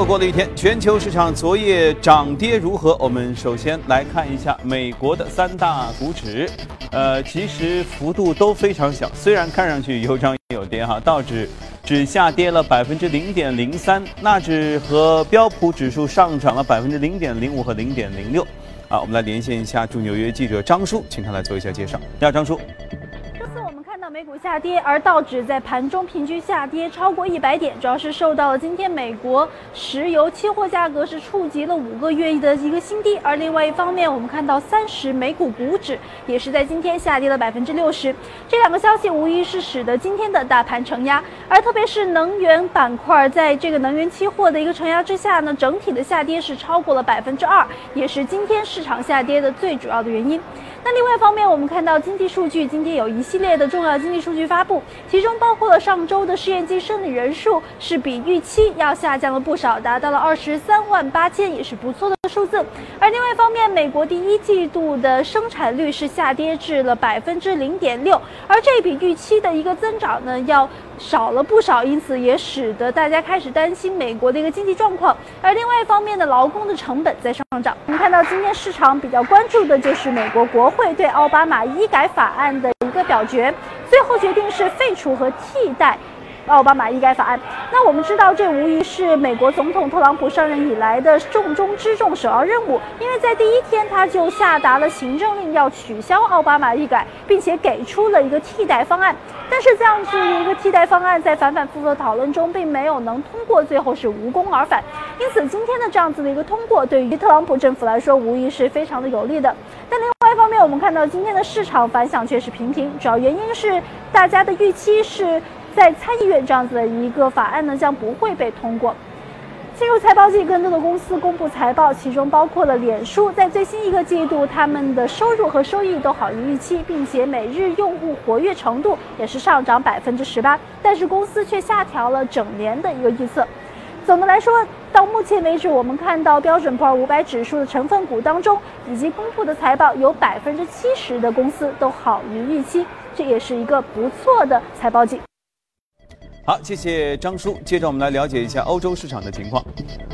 又过了一天，全球市场昨夜涨跌如何？我们首先来看一下美国的三大股指，呃，其实幅度都非常小，虽然看上去有涨有跌哈。道指只下跌了百分之零点零三，纳指和标普指数上涨了百分之零点零五和零点零六。啊，我们来连线一下驻纽约记者张叔，请他来做一下介绍。你好，张叔。美股下跌，而道指在盘中平均下跌超过一百点，主要是受到了今天美国石油期货价格是触及了五个月的一个新低。而另外一方面，我们看到三十美股股指也是在今天下跌了百分之六十。这两个消息无疑是使得今天的大盘承压，而特别是能源板块，在这个能源期货的一个承压之下呢，整体的下跌是超过了百分之二，也是今天市场下跌的最主要的原因。那另外一方面，我们看到经济数据，今天有一系列的重要经济数据发布，其中包括了上周的试验季生理人数是比预期要下降了不少，达到了二十三万八千，也是不错的数字。而另外一方面，美国第一季度的生产率是下跌至了百分之零点六，而这比预期的一个增长呢要。少了不少，因此也使得大家开始担心美国的一个经济状况。而另外一方面的劳工的成本在上涨。我们看到今天市场比较关注的就是美国国会对奥巴马医改法案的一个表决，最后决定是废除和替代。奥巴马医改法案，那我们知道，这无疑是美国总统特朗普上任以来的重中之重首要任务，因为在第一天他就下达了行政令，要取消奥巴马医改，并且给出了一个替代方案。但是这样子的一个替代方案在反反复复的讨论中，并没有能通过，最后是无功而返。因此，今天的这样子的一个通过，对于特朗普政府来说，无疑是非常的有利的。但另外一方面，我们看到今天的市场反响却是平平，主要原因是大家的预期是。在参议院这样子的一个法案呢，将不会被通过。进入财报季，更多的公司公布财报，其中包括了脸书，在最新一个季度，他们的收入和收益都好于预期，并且每日用户活跃程度也是上涨百分之十八。但是公司却下调了整年的一个预测。总的来说，到目前为止，我们看到标准普尔五百指数的成分股当中，以及公布的财报，有百分之七十的公司都好于预期，这也是一个不错的财报季。好，谢谢张叔。接着我们来了解一下欧洲市场的情况。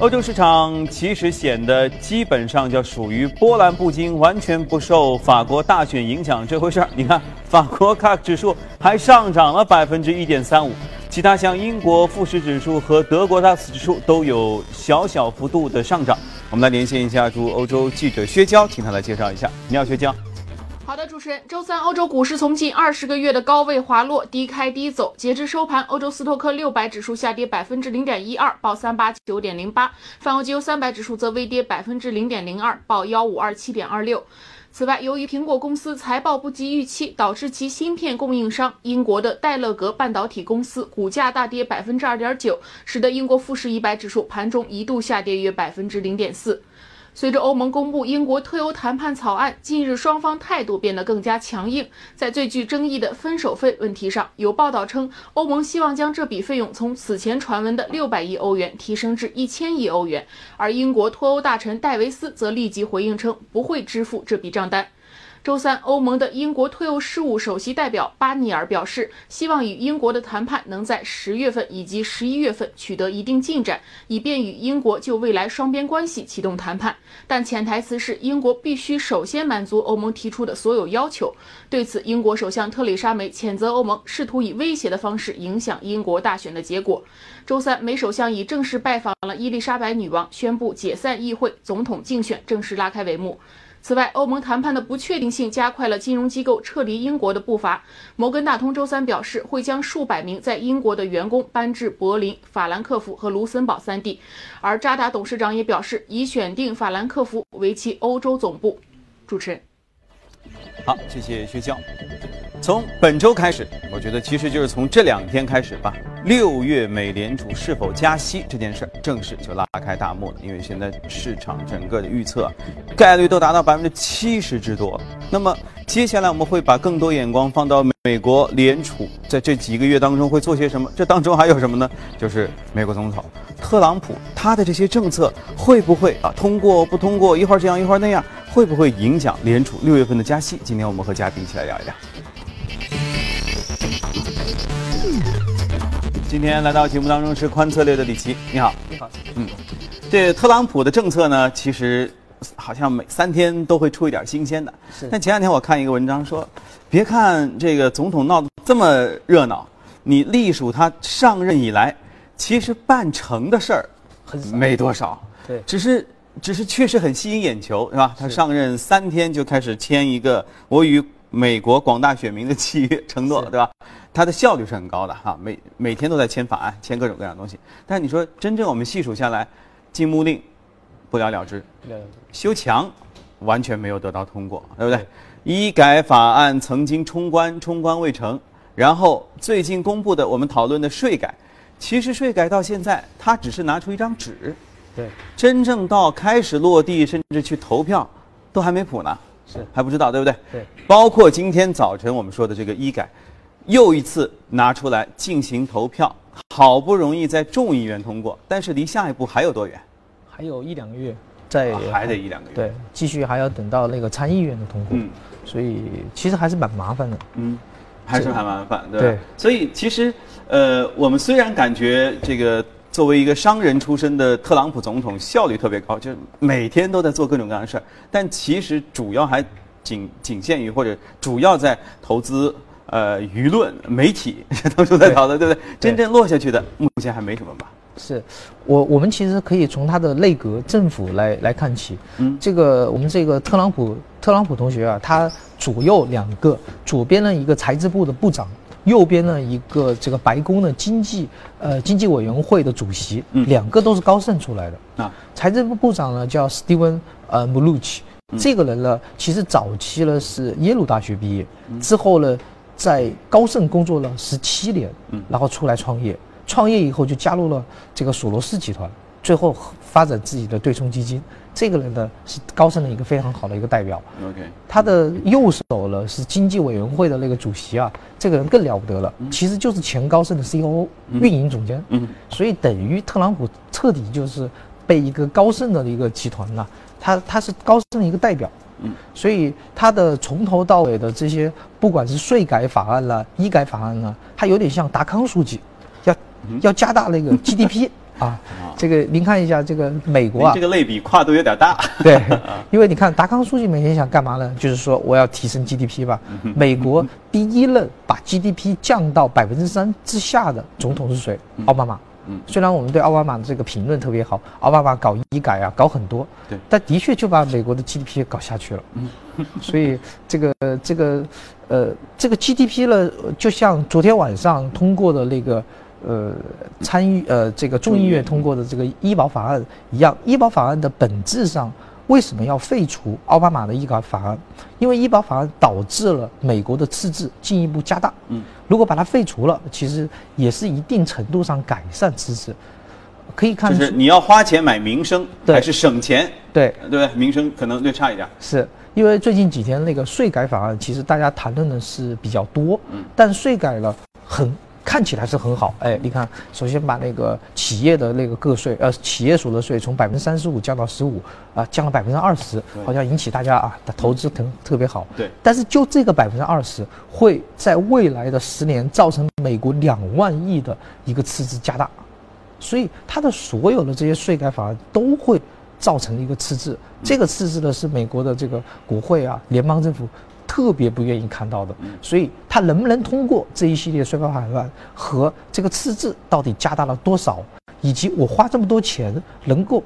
欧洲市场其实显得基本上就属于波澜不惊，完全不受法国大选影响这回事儿。你看，法国 CAC 指数还上涨了百分之一点三五，其他像英国富时指数和德国 DAX 指数都有小小幅度的上涨。我们来连线一下驻欧洲记者薛娇，请他来介绍一下。你好，薛娇。好的，主持人，周三欧洲股市从近二十个月的高位滑落，低开低走。截至收盘，欧洲斯托克六百指数下跌百分之零点一二，报三八九点零八；泛欧绩优三百指数则微跌百分之零点零二，报幺五二七点二六。此外，由于苹果公司财报不及预期，导致其芯片供应商英国的戴勒格半导体公司股价大跌百分之二点九，使得英国富时一百指数盘中一度下跌约百分之零点四。随着欧盟公布英国退欧谈判草案，近日双方态度变得更加强硬。在最具争议的分手费问题上，有报道称，欧盟希望将这笔费用从此前传闻的六百亿欧元提升至一千亿欧元，而英国脱欧大臣戴维斯则立即回应称，不会支付这笔账单。周三，欧盟的英国退欧事务首席代表巴尼尔表示，希望与英国的谈判能在十月份以及十一月份取得一定进展，以便与英国就未来双边关系启动谈判。但潜台词是，英国必须首先满足欧盟提出的所有要求。对此，英国首相特里莎梅谴责欧盟试图以威胁的方式影响英国大选的结果。周三，梅首相以正式拜访了伊丽莎白女王，宣布解散议会，总统竞选正式拉开帷幕。此外，欧盟谈判的不确定性加快了金融机构撤离英国的步伐。摩根大通周三表示，会将数百名在英国的员工搬至柏林、法兰克福和卢森堡三地。而渣打董事长也表示，已选定法兰克福为其欧洲总部。主持人，好，谢谢薛娇。从本周开始，我觉得其实就是从这两天开始吧。六月美联储是否加息这件事儿正式就拉开大幕了，因为现在市场整个的预测概率都达到百分之七十之多。那么接下来我们会把更多眼光放到美国联储在这几个月当中会做些什么？这当中还有什么呢？就是美国总统特朗普他的这些政策会不会啊通过不通过？一会儿这样一会儿那样，会不会影响联储六月份的加息？今天我们和嘉宾一起来聊一聊。今天来到节目当中是宽策略的李琦，你好。你好。嗯，这特朗普的政策呢，其实好像每三天都会出一点新鲜的。是但前两天我看一个文章说，别看这个总统闹得这么热闹，你隶属他上任以来，其实办成的事儿很没多少。对只是只是确实很吸引眼球，是吧？他上任三天就开始签一个我与美国广大选民的契约承诺，是对吧？他的效率是很高的哈，每每天都在签法案，签各种各样的东西。但你说真正我们细数下来，禁牧令不了了之，修墙完全没有得到通过，对不对？医改法案曾经冲关，冲关未成。然后最近公布的我们讨论的税改，其实税改到现在，它只是拿出一张纸，对，真正到开始落地，甚至去投票，都还没谱呢，是还不知道，对不对？对。包括今天早晨我们说的这个医改，又一次拿出来进行投票，好不容易在众议院通过，但是离下一步还有多远？还有一两个月，再、啊还得一两个月。对，继续还要等到那个参议院的通过，嗯所以其实还是蛮麻烦的。嗯，还是很麻烦，对对所以其实，呃，我们虽然感觉这个作为一个商人出身的特朗普总统效率特别高，就是每天都在做各种各样的事儿，但其实主要还仅仅限于或者主要在投资。呃，舆论、媒体 都是在讨论，对不对？真正落下去的，目前还没什么吧？是我我们其实可以从他的内阁政府来来看起。嗯这个我们这个特朗普特朗普同学啊，他左右两个，左边呢一个财政部的部长，右边呢一个这个白宫的经济呃经济委员会的主席，嗯两个都是高盛出来的。啊，财政部部长呢叫 Steven 呃 Mnuchin，嗯这个人呢其实早期呢是耶鲁大学毕业，嗯之后呢在高盛工作了十七年，嗯然后出来创业，创业以后就加入了这个索罗斯集团，最后发展自己的对冲基金。这个人呢是高盛的一个非常好的一个代表。OK，他的右手呢是经济委员会的那个主席啊，这个人更了不得了，其实就是前高盛的 COO、运营总监。嗯所以等于特朗普彻底就是被一个高盛的一个集团呐、他他是高盛的一个代表，嗯，所以他的从头到尾的这些，不管是税改法案啦、医改法案啦，他有点像达康书记，要、要加大那个 GDP 啊，这个您看一下这个美国啊这，个类比跨度有点大。对，因为你看达康书记每天想干嘛呢？就是说我要提升 GDP 吧。美国第一任把 GDP 降到百分之三之下的总统是谁？奥巴马。嗯虽然我们对奥巴马的这个评论特别好，奥巴马搞医改啊，搞很多，对。但的确就把美国的 GDP 搞下去了。嗯。所以这个这个呃这个 GDP 呢，就像昨天晚上通过的那个呃参议呃这个众议院通过的这个医保法案一样，医保法案的本质上为什么要废除奥巴马的医保法案？因为医保法案导致了美国的赤字进一步加大。嗯，如果把它废除了，其实也是一定程度上改善赤字。可以看出，就是你要花钱买民生，对还是省钱？对，对不对？民生可能略差一点。是因为最近几天那个税改法案，其实大家谈论的是比较多，嗯但税改了很看起来是很好，哎，你看，首先把那个企业的那个个税，呃，企业所得税从百分之三十五降到十五，啊，降了百分之二十，好像引起大家啊的投资特特别好，对。但是就这个百分之二十，会在未来的十年造成美国两万亿的一个赤字加大，所以它的所有的这些税改法案都会造成一个赤字。这个赤字呢，是美国的这个国会啊、联邦政府特别不愿意看到的。所以它能不能通过这一系列税法法案和这个赤字到底加大了多少，以及我花这么多钱能够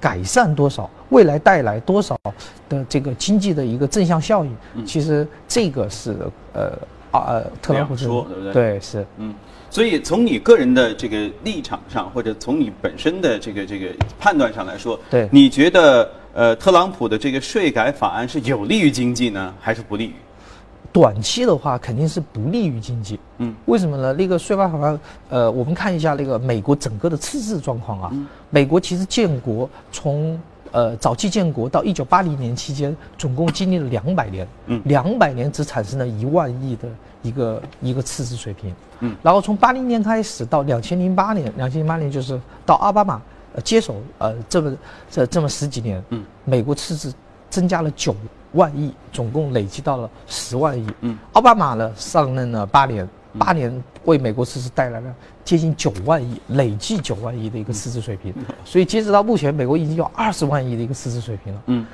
改善多少，未来带来多少的这个经济的一个正向效应，其实这个是呃啊呃特朗普两说对不对对是。嗯，所以从你个人的这个立场上，或者从你本身的这个这个判断上来说，对。你觉得呃特朗普的这个税改法案是有利于经济呢，还是不利于？短期的话肯定是不利于经济。嗯，为什么呢？那个税法法案，呃，我们看一下那个美国整个的赤字状况啊。美国其实建国从呃早期建国到一九八零年期间，总共经历了两百年。嗯两百年只产生了一万亿的一个一个赤字水平。嗯，然后从八零年开始到两千零八年，两千零八年就是到奥巴马呃接手呃这么这这么十几年，嗯，美国赤字增加了九万亿，总共累积到了十万亿。嗯，奥巴马呢上任了八年，八年为美国赤字带来了接近九万亿，累计九万亿的一个赤字水平。所以截止到目前，美国已经有二十万亿的一个赤字水平了。嗯，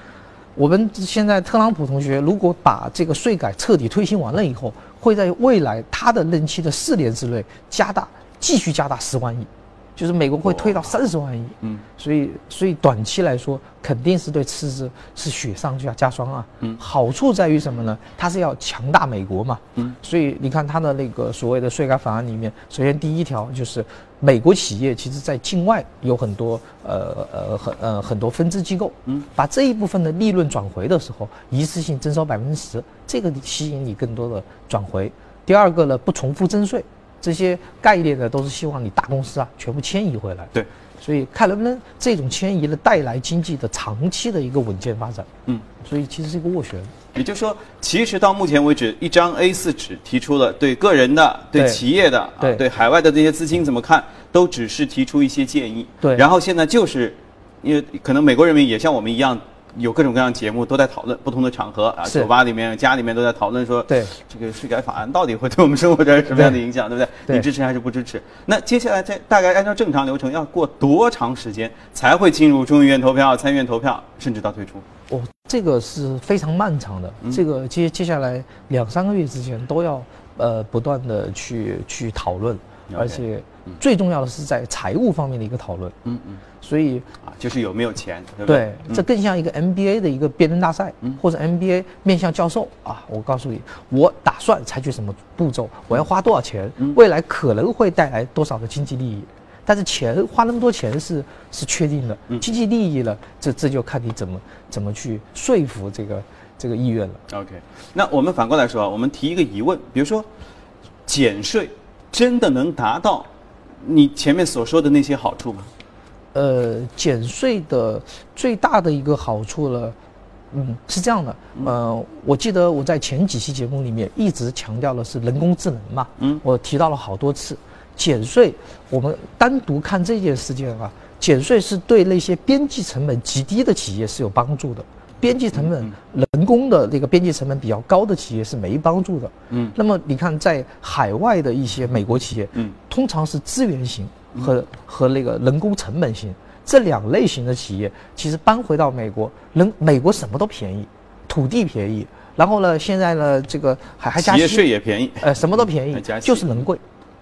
我们现在特朗普同学如果把这个税改彻底推行完了以后，会在未来他的任期的四年之内加大，继续加大十万亿。就是美国会推到三十万亿，嗯，所以所以短期来说肯定是对赤字是雪上加加霜啊，嗯，好处在于什么呢？它是要强大美国嘛，嗯，所以你看它的那个所谓的税改法案里面，首先第一条就是美国企业其实在境外有很多呃呃很呃很多分支机构，嗯，把这一部分的利润转回的时候，一次性征收百分之十，这个吸引你更多的转回。第二个呢，不重复征税。这些概念呢，都是希望你大公司啊全部迁移回来。对，所以看能不能这种迁移呢带来经济的长期的一个稳健发展。嗯，所以其实是一个斡旋。也就是说，其实到目前为止，一张 A 四纸提出了对个人的、对企业的、对对海外的这些资金怎么看，都只是提出一些建议。对，然后现在就是，因为可能美国人民也像我们一样。有各种各样节目都在讨论，不同的场合啊，酒吧里面、家里面都在讨论说，对。这个税改法案到底会对我们生活产生什么样的影响，对。不对？你支持还是不支持？那接下来在大概按照正常流程，要过多长时间才会进入众议院投票、参议院投票，甚至到退出？哦，这个是非常漫长的，这个接接下来两三个月之前都要呃不断的去去讨论，而且最重要的是在财务方面的一个讨论。嗯嗯。所以啊，就是有没有钱，对不对？这更像一个 MBA 的一个辩论大赛，嗯或者 MBA 面向教授啊。我告诉你，我打算采取什么步骤，我要花多少钱，未来可能会带来多少的经济利益。但是钱花那么多钱是是确定的，经济利益呢，这这就看你怎么怎么去说服这个这个意愿了。OK，那我们反过来说啊，我们提一个疑问，比如说减税真的能达到你前面所说的那些好处吗？呃，减税的最大的一个好处呢，嗯，是这样的。呃，我记得我在前几期节目里面一直强调的是人工智能嘛，嗯，我提到了好多次。减税，我们单独看这件事件啊，减税是对那些边际成本极低的企业是有帮助的，边际成本人工的这个边际成本比较高的企业是没帮助的。嗯，那么你看，在海外的一些美国企业，嗯，通常是资源型。和和那个人工成本型这两类型的企业，其实搬回到美国，人美国什么都便宜，土地便宜，然后呢，现在呢，这个还还加息，税也便宜，呃，什么都便宜，就是人贵。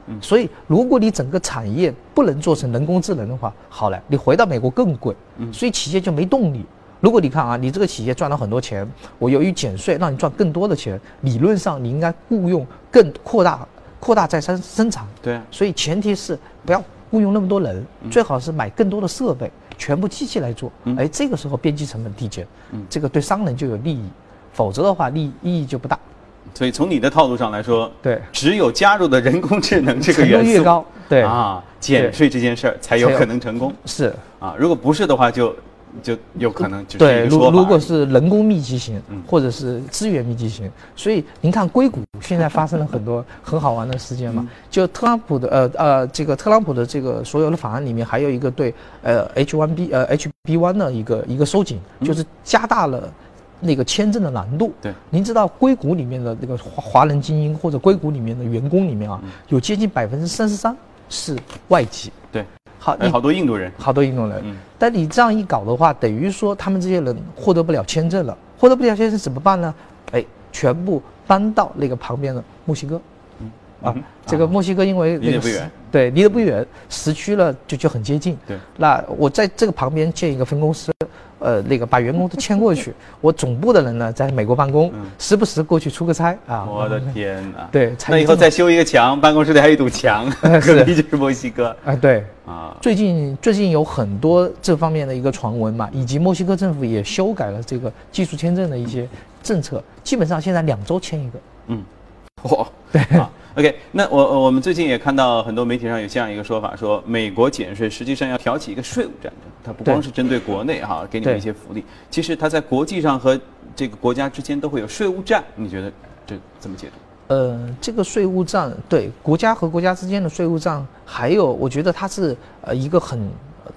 嗯，所以如果你整个产业不能做成人工智能的话，好了，你回到美国更贵。嗯，所以企业就没动力。如果你看啊，你这个企业赚了很多钱，我由于减税让你赚更多的钱，理论上你应该雇佣更扩大扩大再生生产。对，所以前提是不要。雇佣那么多人，最好是买更多的设备，全部机器来做。嗯哎，这个时候边际成本递减，嗯这个对商人就有利益，否则的话利意义就不大。所以从你的套路上来说，对，只有加入的人工智能这个元素越高，对啊，减税这件事儿才有可能成功。是啊，如果不是的话就。就有可能就是对，如如果是人工密集型，或者是资源密集型，所以您看硅谷现在发生了很多很好玩的事件嘛。就特朗普的呃呃，这个特朗普的这个所有的法案里面，还有一个对呃 H1B 呃 HB1 的一个一个收紧，就是加大了那个签证的难度。对，您知道硅谷里面的那个华华人精英或者硅谷里面的员工里面啊，有接近百分之三十三是外籍。对。好，好多印度人，好多印度人。嗯，但你这样一搞的话，等于说他们这些人获得不了签证了，获得不了签证怎么办呢？哎，全部搬到那个旁边的墨西哥。嗯，啊，这个墨西哥因为离得不远，对，离得不远，时区了就就很接近。对，那我在这个旁边建一个分公司。呃，那个把员工都迁过去，我总部的人呢在美国办公，时不时过去出个差啊。我的天哪！对，那以后再修一个墙，办公室里还有一堵墙，隔壁就是墨西哥。啊，对啊。最近最近有很多这方面的一个传闻嘛，以及墨西哥政府也修改了这个技术签证的一些政策，基本上现在两周签一个。嗯，嚯，对啊。OK，那我我们最近也看到很多媒体上有这样一个说法，说美国减税实际上要挑起一个税务战争，它不光是针对国内哈，给你们一些福利，其实它在国际上和这个国家之间都会有税务战。你觉得这怎么解读？呃，这个税务战对国家和国家之间的税务战，还有我觉得它是呃一个很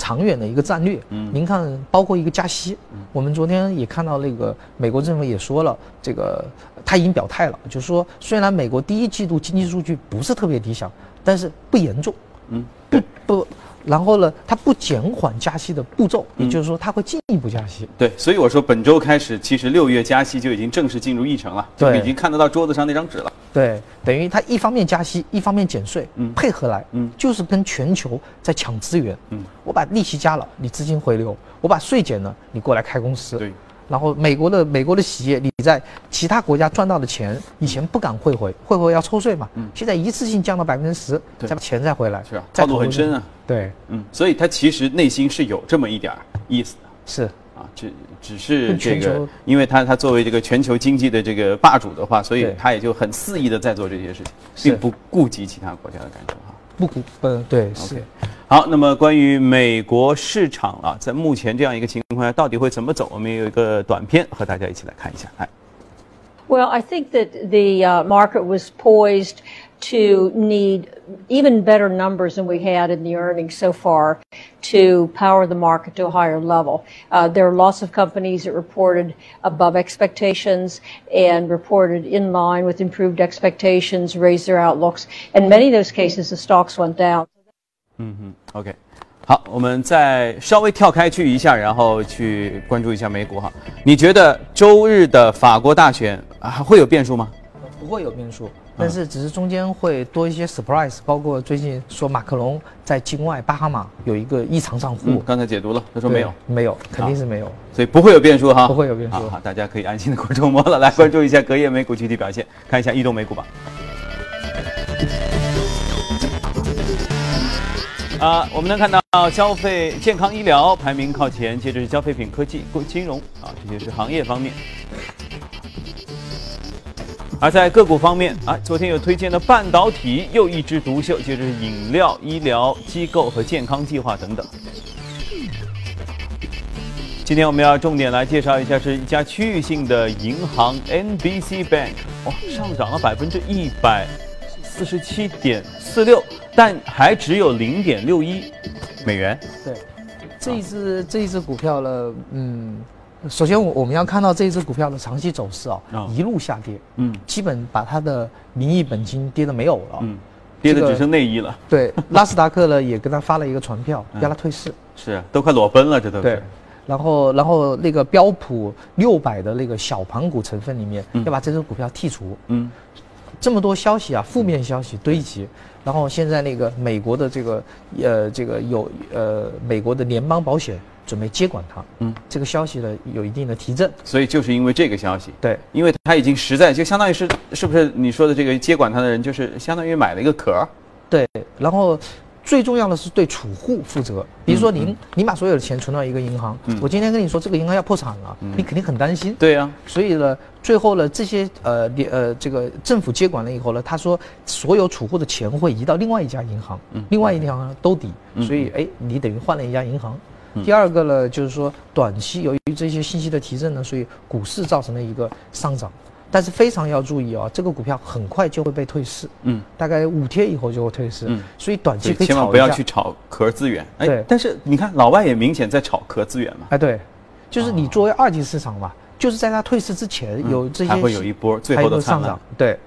长。远的一个战略。嗯，您看，包括一个加息，我们昨天也看到那个美国政府也说了，这个他已经表态了，就是说虽然美国第一季度经济数据不是特别理想，但是不严重。嗯，不不。然后呢，它不减缓加息的步骤，也就是说，它会进一步加息。对，所以我说本周开始，其实六月加息就已经正式进入议程了，就已经看得到桌子上那张纸了。对，等于它一方面加息，一方面减税，嗯，配合来，嗯，就是跟全球在抢资源。嗯，我把利息加了，你资金回流；我把税减了，你过来开公司。对。然后美国的美国的企业，你在其他国家赚到的钱，以前不敢汇回，汇回要抽税嘛。嗯。现在一次性降到百分之十，再把钱再回来。是啊。套路很深啊。对。嗯。所以他其实内心是有这么一点意思的。是。啊，只只是这个，因为他他作为这个全球经济的这个霸主的话，所以他也就很肆意的在做这些事情，并不顾及其他国家的感受哈。不顾，嗯，对，是。好，那么关于美国市场啊，在目前这样一个情况下，到底会怎么走？我们有一个短片和大家一起来看一下。来。Well, I think that the uh, market was poised to need even better numbers than we had in the earnings so far to power the market to a higher level. Uh, there are lots of companies that reported above expectations and reported in line with improved expectations, raised their outlooks. In many of those cases, the stocks went down. 嗯哼，OK，好，我们再稍微跳开去一下，然后去关注一下美股哈。你觉得周日的法国大选还会有变数吗？不会有变数，但是只是中间会多一些 surprise，包括最近说马克龙在境外巴哈马有一个异常账户，刚才解读了，他说没有，没有，肯定是没有，所以不会有变数哈，不会有变数，好，大家可以安心的过周末了。来关注一下隔夜美股具体表现，看一下异动美股吧。啊，我们能看到消费、健康、医疗排名靠前，接着是消费品、科技、金融啊，这些是行业方面。而在个股方面啊，昨天有推荐的半导体又一枝独秀，接着是饮料、医疗机构和健康计划等等。今天我们要重点来介绍一下，是一家区域性的银行 NBC Bank，哇，上涨了百分之一百四十七点四六。但还只有零点六一美元。对，这一只这一只股票呢，嗯，首先我我们要看到这一只股票的长期走势啊，一路下跌，嗯，基本把它的名义本金跌的没有了，嗯，跌的只剩内衣了。对，纳斯达克呢也跟他发了一个传票，要他退市。是，都快裸奔了，这都是。对，然后然后那个标普六百的那个小盘股成分里面要把这只股票剔除。嗯，这么多消息啊，负面消息堆积。然后现在那个美国的这个呃这个有呃美国的联邦保险准备接管它，嗯，这个消息呢有一定的提振，所以就是因为这个消息，对，因为他已经实在就相当于是是不是你说的这个接管它的人就是相当于买了一个壳，对，然后。最重要的是对储户负责，比如说您，您把所有的钱存到一个银行，我今天跟你说这个银行要破产了，你肯定很担心。对呀，所以呢，最后呢，这些呃，呃，这个政府接管了以后呢，他说所有储户的钱会移到另外一家银行，另外一家银行兜底，所以哎，你等于换了一家银行。第二个呢，就是说短期由于这些信息的提振呢，所以股市造成了一个上涨。但是非常要注意啊，这个股票很快就会被退市，嗯，大概五天以后就会退市，嗯，所以短期可以千万不要去炒壳资源，哎，对。但是你看老外也明显在炒壳资源嘛，哎，对，就是你作为二级市场嘛，就是在它退市之前有这些还会有一波最后的上涨，对，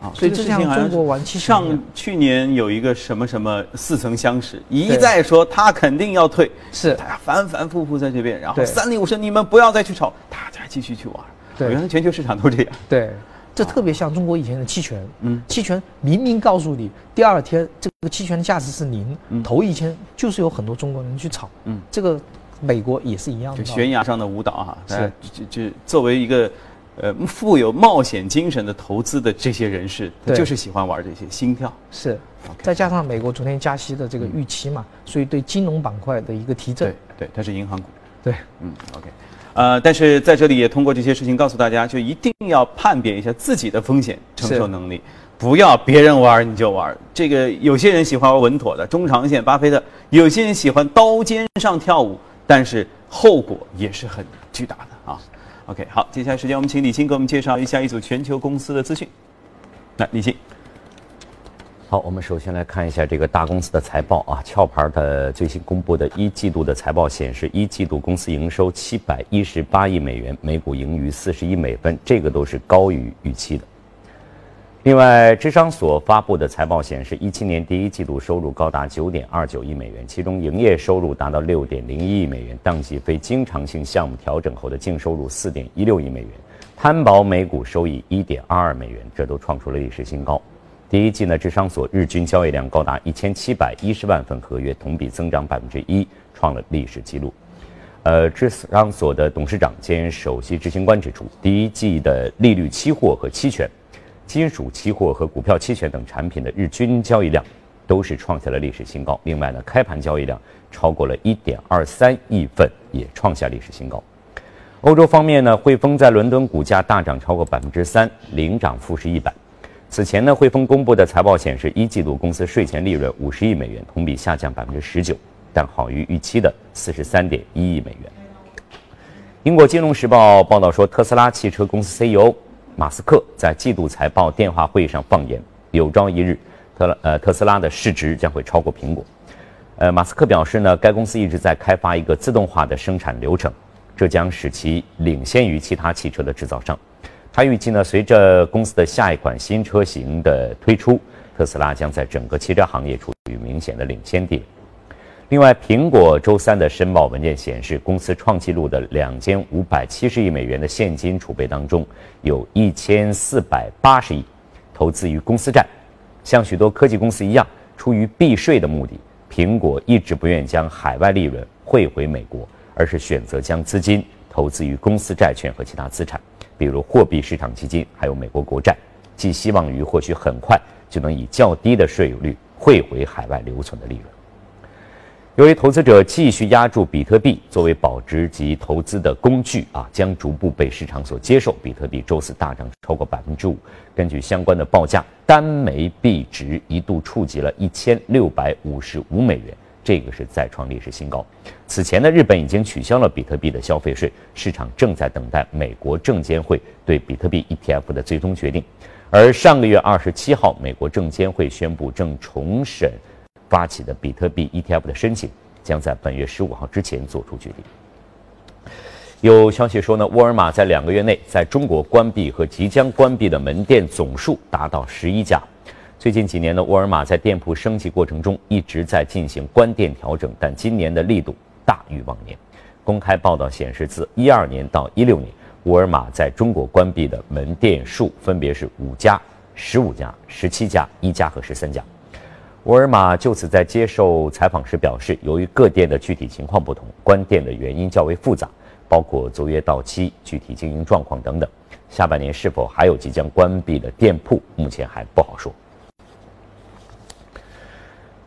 啊，所以这像中国玩七上去年有一个什么什么似曾相识，一再说他肯定要退，是，他反反复复在这边，然后三令五申你们不要再去炒，大家继续去玩。对，原来全球市场都这样。对，这特别像中国以前的期权。嗯，期权明明告诉你第二天这个期权的价值是零，嗯头一天就是有很多中国人去炒。嗯，这个美国也是一样的。就悬崖上的舞蹈哈，是就就作为一个呃富有冒险精神的投资的这些人士，就是喜欢玩这些心跳。是，再加上美国昨天加息的这个预期嘛，所以对金融板块的一个提振。对，对，它是银行股。对，嗯，OK。呃，但是在这里也通过这些事情告诉大家，就一定要判别一下自己的风险承受能力，不要别人玩你就玩。这个有些人喜欢玩稳妥的中长线，巴菲特；有些人喜欢刀尖上跳舞，但是后果也是很巨大的啊。OK，好，接下来时间我们请李欣给我们介绍一下一组全球公司的资讯。来，李青。好，我们首先来看一下这个大公司的财报啊。壳牌的最新公布的一季度的财报显示，一季度公司营收七百一十八亿美元，每股盈余四十一美分，这个都是高于预期的。另外，智商所发布的财报显示，一七年第一季度收入高达九点二九亿美元，其中营业收入达到六点零一亿美元，当季非经常性项目调整后的净收入四点一六亿美元，摊薄每股收益一点二二美元，这都创出了历史新高。第一季呢，智商所日均交易量高达一千七百一十万份合约，同比增长百分之一，创了历史记录。呃，智商所的董事长兼首席执行官指出，第一季的利率期货和期权、金属期货和股票期权等产品的日均交易量都是创下了历史新高。另外呢，开盘交易量超过了一点二三亿份，也创下历史新高。欧洲方面呢，汇丰在伦敦股价大涨超过百分之三，领涨富时一百。此前呢，汇丰公布的财报显示，一季度公司税前利润五十亿美元，同比下降百分之十九，但好于预期的四十三点一亿美元。英国金融时报报道说，特斯拉汽车公司 CEO 马斯克在季度财报电话会议上放言，有朝一日，特呃特斯拉的市值将会超过苹果。呃，马斯克表示呢，该公司一直在开发一个自动化的生产流程，这将使其领先于其他汽车的制造商。他预计呢，随着公司的下一款新车型的推出，特斯拉将在整个汽车行业处于明显的领先地位。另外，苹果周三的申报文件显示，公司创纪录的两千五百七十亿美元的现金储备当中，有一千四百八十亿投资于公司债。像许多科技公司一样，出于避税的目的，苹果一直不愿将海外利润汇回美国，而是选择将资金投资于公司债券和其他资产。比如货币市场基金，还有美国国债，寄希望于或许很快就能以较低的税率汇回海外留存的利润。由于投资者继续压住比特币作为保值及投资的工具啊，将逐步被市场所接受。比特币周四大涨超过百分之五，根据相关的报价，单枚币值一度触及了一千六百五十五美元。这个是再创历史新高。此前呢，日本已经取消了比特币的消费税，市场正在等待美国证监会对比特币 ETF 的最终决定。而上个月二十七号，美国证监会宣布正重审发起的比特币 ETF 的申请，将在本月十五号之前做出决定。有消息说呢，沃尔玛在两个月内在中国关闭和即将关闭的门店总数达到十一家。最近几年呢，沃尔玛在店铺升级过程中一直在进行关店调整，但今年的力度大于往年。公开报道显示，自一二年到一六年，沃尔玛在中国关闭的门店数分别是五家、十五家、十七家、一家和十三家。沃尔玛就此在接受采访时表示，由于各店的具体情况不同，关店的原因较为复杂，包括租约到期、具体经营状况等等。下半年是否还有即将关闭的店铺，目前还不好说。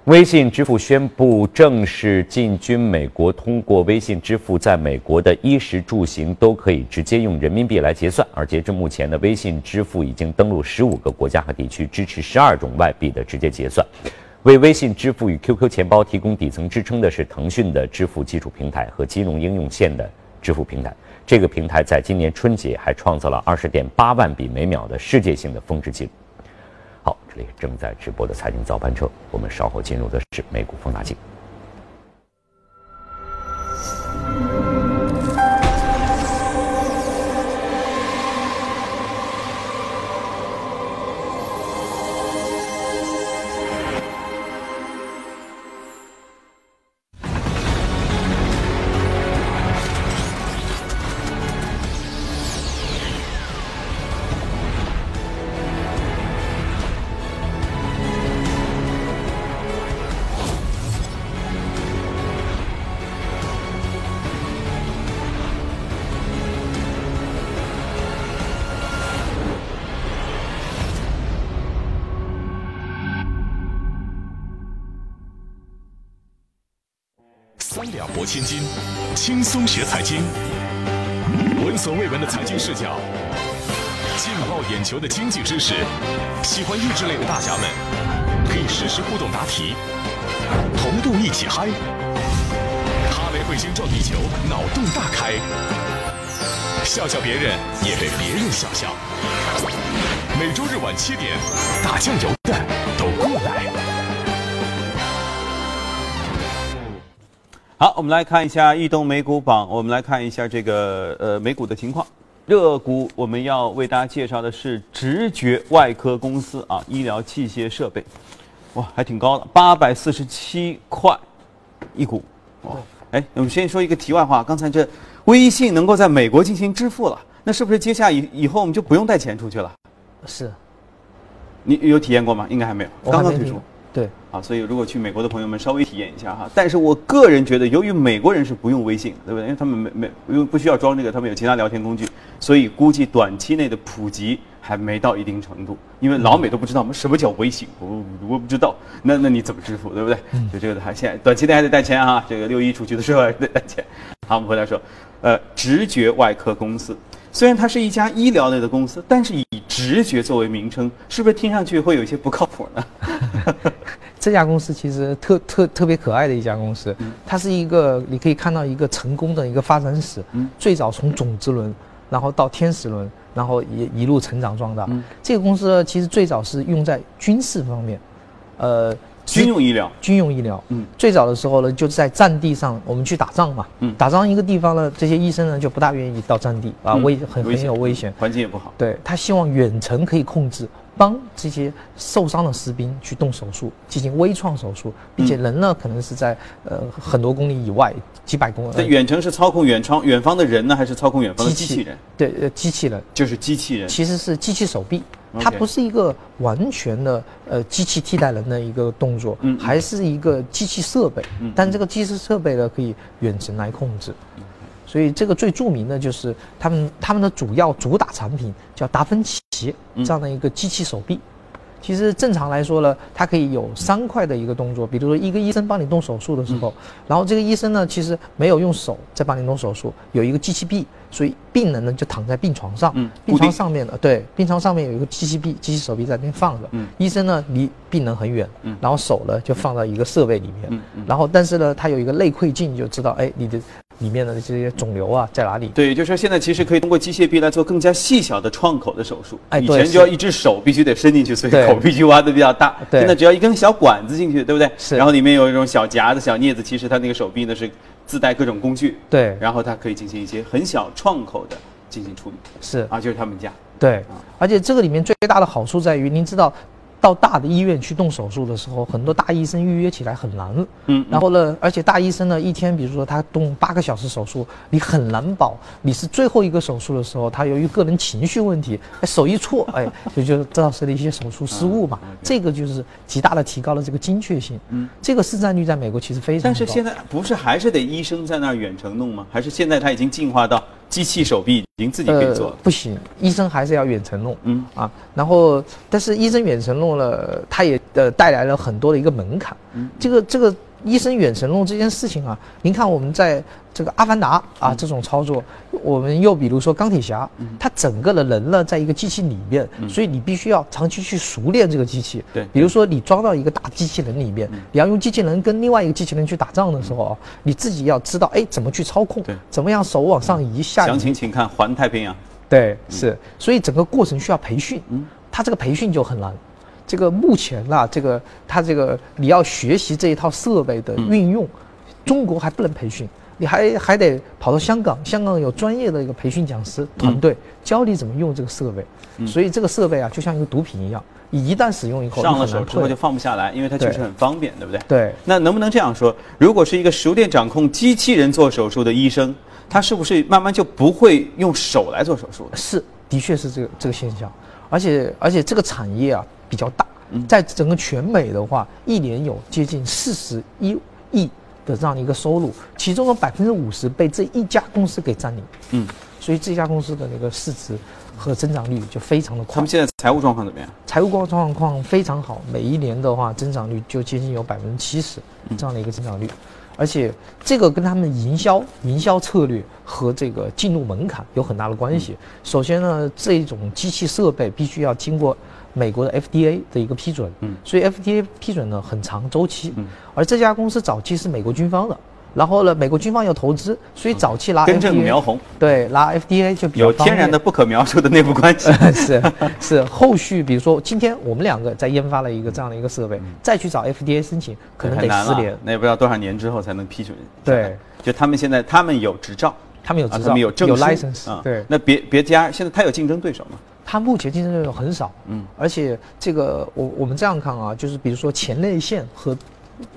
微信支付宣布正式进军美国，通过微信支付，在美国的衣食住行都可以直接用人民币来结算。而截至目前呢，微信支付已经登陆十五个国家和地区，支持十二种外币的直接结算。为微信支付与 QQ 钱包提供底层支撑的是腾讯的支付基础平台和金融应用线的支付平台。这个平台在今年春节还创造了二十点八万笔每秒的世界性的峰值记录。正在直播的财经早班车，我们稍后进入的是美股放大镜。爆眼球的经济知识。喜欢益智类的大侠们，可以实时互动答题，同度一起嗨。哈雷彗星撞地球，脑洞大开，笑笑别人也被别人笑笑。每周日晚七点，打酱油的都过来。好，我们来看一下异动美股榜。我们来看一下这个呃美股的情况。热股我们要为大家介绍的是直觉外科公司啊，医疗器械设备，哇，还挺高的，八百四十七块一股。哇，哎，我们先说一个题外话，刚才这微信能够在美国进行支付了，那是不是接下以以后我们就不用带钱出去了？是，你有体验过吗？应该还没有，刚刚推出。对，啊，所以如果去美国的朋友们稍微体验一下哈。但是我个人觉得，由于美国人是不用微信的，对不对？因为他们没没因为不需要装这个，他们有其他聊天工具，所以估计短期内的普及还没到一定程度。因为老美都不知道我们什么叫微信，我我不知道，那那你怎么支付，对不对？就这个还现在短期内还得带钱啊，这个六一出去的时候还得带钱。好，我们回来说，呃，直觉外科公司。虽然它是一家医疗类的公司，但是以直觉作为名称，是不是听上去会有一些不靠谱呢？这家公司其实特特特别可爱的一家公司，它是一个你可以看到一个成功的一个发展史，最早从种子轮，然后到天使轮，然后一一路成长壮大。这个公司呢其实最早是用在军事方面，呃，军用医疗。军用医疗，嗯。最早的时候呢，就在战地上，我们去打仗嘛，嗯。打仗一个地方呢，这些医生呢就不大愿意到战地啊，嗯危很很有危险，环境也不好。对他希望远程可以控制，帮这些受伤的士兵去动手术，进行微创手术，并且人呢可能是在呃很多公里以外，几百公里。在远程是操控远窗远方的人呢，还是操控远方的机器人？对，呃，机器人就是机器人。其实是机器手臂，它不是一个完全的呃机器替代人的一个动作，还是一个机器设备。嗯但这个机器设备呢，可以远程来控制。所以这个最著名的就是他们他们的主要主打产品叫达芬奇嗯。这样的一个机器手臂。其实正常来说呢，它可以有三块的一个动作，比如说一个医生帮你动手术的时候，然后这个医生呢其实没有用手在帮你动手术，有一个机器臂，所以病人呢就躺在病床上，嗯病床上面的对，病床上面有一个机器臂、机器手臂在那边放着，嗯。医生呢离病人很远，嗯。然后手呢就放到一个设备里面，然后但是呢它有一个内窥镜，就知道哎你的里面的这些肿瘤啊在哪里。对，就是说现在其实可以通过机械臂来做更加细小的创口的手术。哎对以前就要一只手必须得伸进去，所以口必须挖的比较大。对现在只要一根小管子进去，对不对？是然后里面有一种小夹子、小镊子，其实它那个手臂呢是自带各种工具，对，然后它可以进行一些很小创口的进行处理。是啊，就是他们家。对，而且这个里面最大的好处在于，您知道，到大的医院去动手术的时候，很多大医生预约起来很难。嗯然后呢，而且大医生呢，一天比如说他动八个小时手术，你很难保你是最后一个手术的时候，他由于个人情绪问题，哎手一错，哎，就就造成了一些手术失误嘛。这个就是极大的提高了这个精确性。嗯，这个市占率在美国其实非常高。但是现在不是还是得医生在那儿远程弄吗？还是现在他已经进化到机器手臂已经自己可以做了？呃、不行，医生还是要远程弄。嗯啊，然后但是医生远程弄了，他也呃带来了很多的一个门槛。嗯这个这个医生远程弄这件事情啊，您看我们在这个《阿凡达》啊嗯。这种操作，我们又比如说钢铁侠，他整个的人呢在一个机器里面，所以你必须要长期去熟练这个机器。嗯对嗯比如说你装到一个大机器人里面，你要用机器人跟另外一个机器人去打仗的时候啊，你自己要知道哎怎么去操控对，怎么样手往上移下详情请看《环太平洋》。对，是，所以整个过程需要培训，嗯。他这个培训就很难。这个目前啦，这个它这个你要学习这一套设备的运用，中国还不能培训，你还还得跑到香港，香港有专业的一个培训讲师团队、教你怎么用这个设备。所以这个设备啊，就像一个毒品一样，你一旦使用以后，上了手之后就放不下来，因为它确实很方便，对不对？对。那能不能这样说？如果是一个熟练掌控机器人做手术的医生，他是不是慢慢就不会用手来做手术了？是，的确是这个这个现象，而且而且这个产业啊比较大，嗯。在整个全美的话，一年有接近四十一亿的这样的一个收入，其中的百分之五十被这一家公司给占领，嗯，所以这家公司的那个市值和增长率就非常的快。他们，现在财务状况怎么样？财务状况非常好，每一年的话增长率就接近有百分之七十这样的一个增长率。而且这个跟他们营销、营销策略和这个进入门槛有很大的关系。首先呢，这种机器设备必须要经过美国的 FDA 的一个批准，嗯。所以 FDA 批准呢很长周期。嗯。而这家公司早期是美国军方的，然后呢，美国军方有投资，所以早期拿根正 FDA 苗红，对，拿 FDA 就比较有天然的不可描述的内部关系。是是，后续比如说今天我们两个在研发了一个这样的一个设备，再去找 FDA 申请，可能得很难了十年。那也不知道多少年之后才能批准。对，就他们现在他们有执照，啊，他们有执照，他们有证书。license，、啊。对，那别别家现在他有竞争对手吗？它目前竞争对手很少，嗯嗯，而且这个我我们这样看啊，就是比如说前列腺和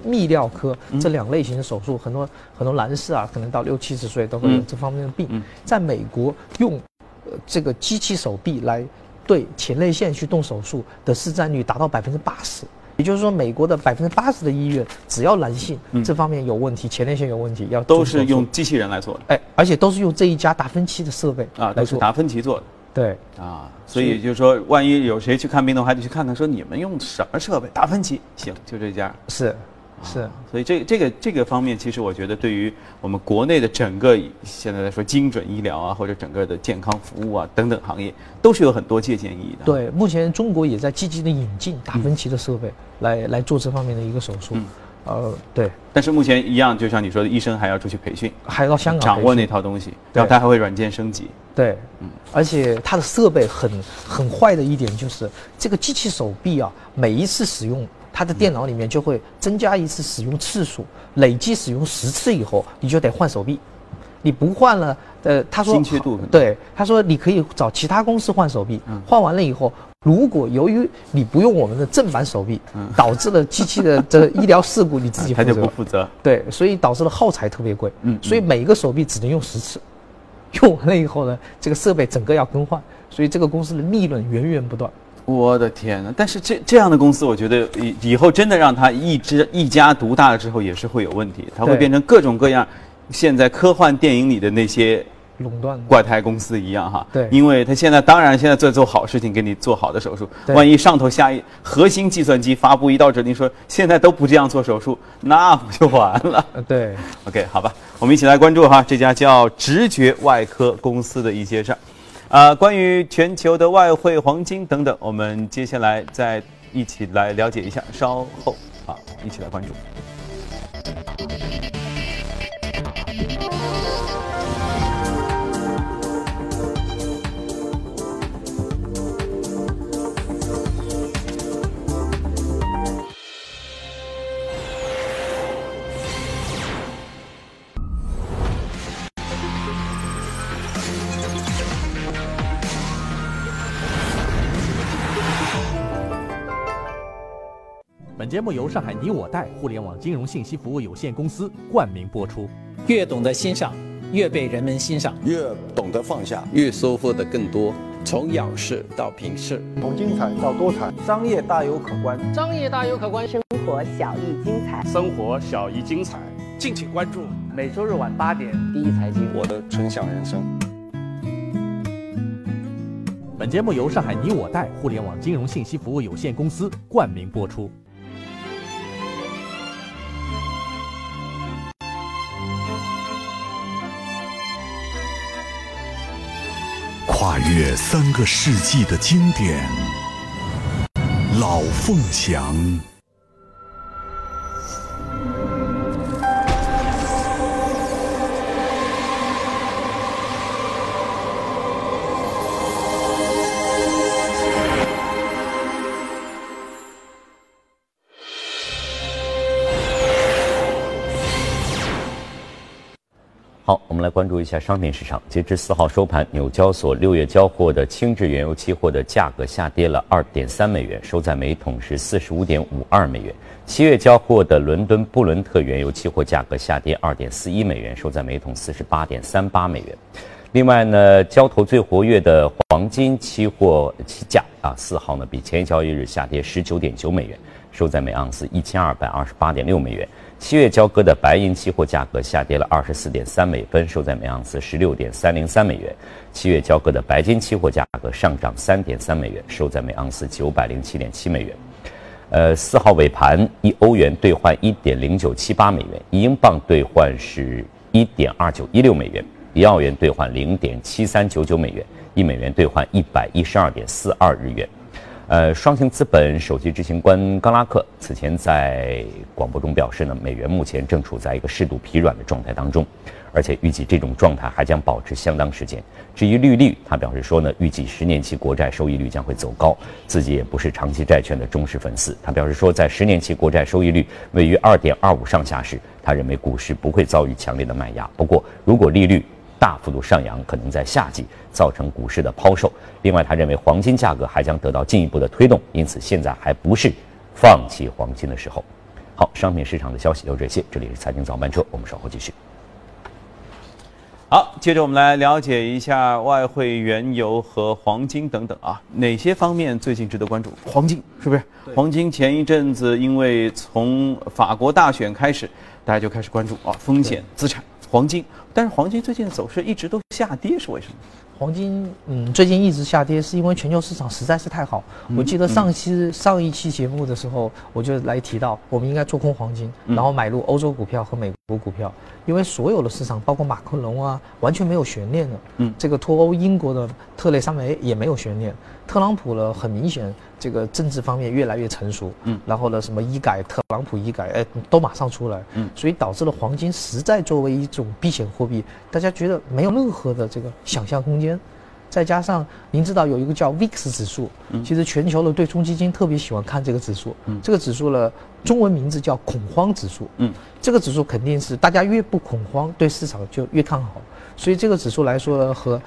泌尿科嗯这两类型的手术，很多很多男士啊，可能到六七十岁都会有嗯这方面的病。嗯在美国用呃这个机器手臂来对前列腺去动手术的市占率达到百分之八十。也就是说，美国的百分之八十的医院，只要男性这方面有问题，前列腺有问题，要嗯都是用机器人来做的哎，而且都是用这一家达芬奇的设备啊，都是达芬奇做的。对，啊，所以就是说，万一有谁去看病的话，还得去看看，说你们用什么设备？达芬奇，行，就这家。是是。所以这这个这个方面，其实我觉得对于我们国内的整个现在来说精准医疗啊，或者整个的健康服务啊等等行业，都是有很多借鉴意义的。，对，目前中国也在积极的引进达芬奇的设备来、来做这方面的一个手术。嗯呃，对，但是目前一样，就像你说的，医生还要出去培训，还要到香港掌握那套东西，然后他还会软件升级。对，嗯。而且它的设备很很坏的一点就是，这个机器手臂啊，每一次使用，它的电脑里面就会增加一次使用次数，累计使用十次以后，你就得换手臂。你不换了，呃，他说精确度对，他说你可以找其他公司换手臂，嗯。换完了以后，如果由于你不用我们的正版手臂，嗯导致了机器的这医疗事故，你自己 他就不负责。负责。对，所以导致了耗材特别贵。嗯所以每一个手臂只能用十次，用完了以后呢，这个设备整个要更换，所以这个公司的利润源源不断。我的天呐！但是这这样的公司，我觉得以以后真的让它一只一家独大了之后，也是会有问题，它会变成各种各样现在科幻电影里的那些垄断怪胎公司一样哈。对因为他现在当然现在在做好事情，给你做好的手术，万一上头下一核心计算机发布一道指令说现在都不这样做手术，那不就完了？呃，对，OK，好吧，我们一起来关注哈这家叫直觉外科公司的一些事儿。啊，关于全球的外汇、黄金等等，我们接下来再一起来了解一下，稍后啊，一起来关注。节目由上海你我贷互联网金融信息服务有限公司冠名播出。越懂得欣赏，越被人们欣赏。越懂得放下，越收获的更多。从仰视到平视，从精彩到多彩，商业大有可观，商业大有可观，生活小亦精彩，生活小亦精彩。敬请关注每周日晚八点，第一财经，我的纯享人生。本节目由上海你我贷互联网金融信息服务有限公司冠名播出。约三个世纪的经典，老凤祥。关注一下商品市场。截至四号收盘，纽交所六月交货的轻质原油期货的价格下跌了二点三美元，收在每桶是四十五点五二美元。七月交货的伦敦布伦特原油期货价格下跌二点四一美元，收在每桶四十八点三八美元。另外呢，交投最活跃的黄金期货期价啊，四号呢比前一交易日下跌十九点九美元，收在每盎司一千二百二十八点六美元。七月交割的白银期货价格下跌了二十四点三美分，收在每盎司十六点三零三美元。七月交割的白金期货价格上涨三点三美元，收在每盎司九百零七点七美元。呃，四号尾盘，一欧元兑换一点零九七八美元，一英镑兑换是一点二九一六美元，一澳元兑换零点七三九九美元，一美元兑换一百一十二点四二日元。呃，双星资本首席执行官冈拉克此前在广播中表示呢，美元目前正处在一个适度疲软的状态当中。而且预计这种状态还将保持相当时间。至于利率，他表示说呢，预计十年期国债收益率将会走高。自己也不是长期债券的忠实粉丝，他表示说，在十年期国债收益率位于二点二五上下时，他认为股市不会遭遇强烈的卖压。不过，如果利率大幅度上扬，可能在夏季造成股市的抛售。另外，他认为黄金价格还将得到进一步的推动，因此现在还不是放弃黄金的时候。好，商品市场的消息就这些。这里是财经早班车，我们稍后继续。好，接着我们来了解一下外汇、原油和黄金等等啊，哪些方面最近值得关注？黄金是不是？黄金前一阵子因为从法国大选开始，大家就开始关注啊，风险资产黄金，但是黄金最近的走势一直都下跌，是为什么？黄金，嗯，最近一直下跌，是因为全球市场实在是太好。我记得上期上一期节目的时候，我就来提到，我们应该做空黄金，然后买入欧洲股票和美国股票，因为所有的市场，包括马克龙啊，完全没有悬念的。嗯，这个脱欧英国的特蕾莎梅也没有悬念，特朗普呢，很明显这个政治方面越来越成熟。嗯，然后呢，什么医改，特朗普医改，哎，都马上出来。嗯，所以导致了黄金实在作为一种避险货币，大家觉得没有任何的这个想象空间。再加上您知道有一个叫 VIX 指数，其实全球的对冲基金特别喜欢看这个指数。这个指数呢，中文名字叫恐慌指数。嗯，这个指数肯定是大家越不恐慌，对市场就越看好。所以这个指数来说呢，和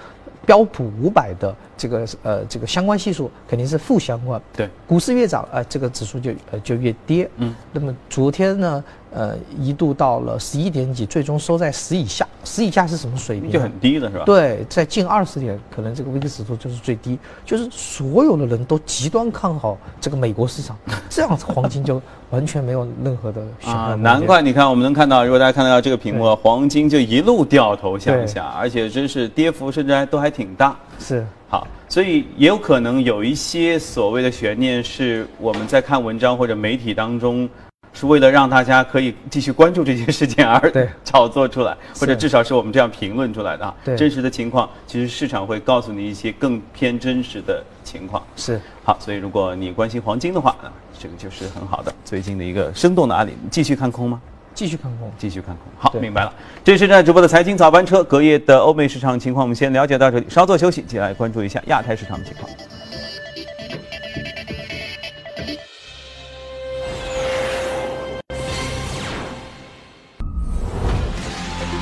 标普五百的这个呃这个相关系数肯定是负相关。对，股市越涨，呃，这个指数就呃就越跌。嗯，那么昨天呢？呃，一度到了十一点几，最终收在十以下。十以下是什么水平？就很低的，是吧？对，在近二十点，可能这个 VIX 指数就是最低。就是所有的人都极端看好这个美国市场，这样子黄金就完全没有任何的 啊，难怪你看，我们能看到，如果大家看到这个屏幕，黄金就一路掉头向下，而且真是跌幅甚至还都还挺大。是好，所以也有可能有一些所谓的悬念，是我们在看文章或者媒体当中。是为了让大家可以继续关注这件事情而 炒作出来，或者至少是我们这样评论出来的啊。真实的情况，其实市场会告诉你一些更偏真实的情况。是好，所以如果你关心黄金的话，这个就是很好的最近的一个生动的案例。继续看空吗？继续看空，继续看空。好，明白了。这是正在直播的财经早班车，隔夜的欧美市场情况，我们先了解到这里，稍作休息，接下来关注一下亚太市场的情况。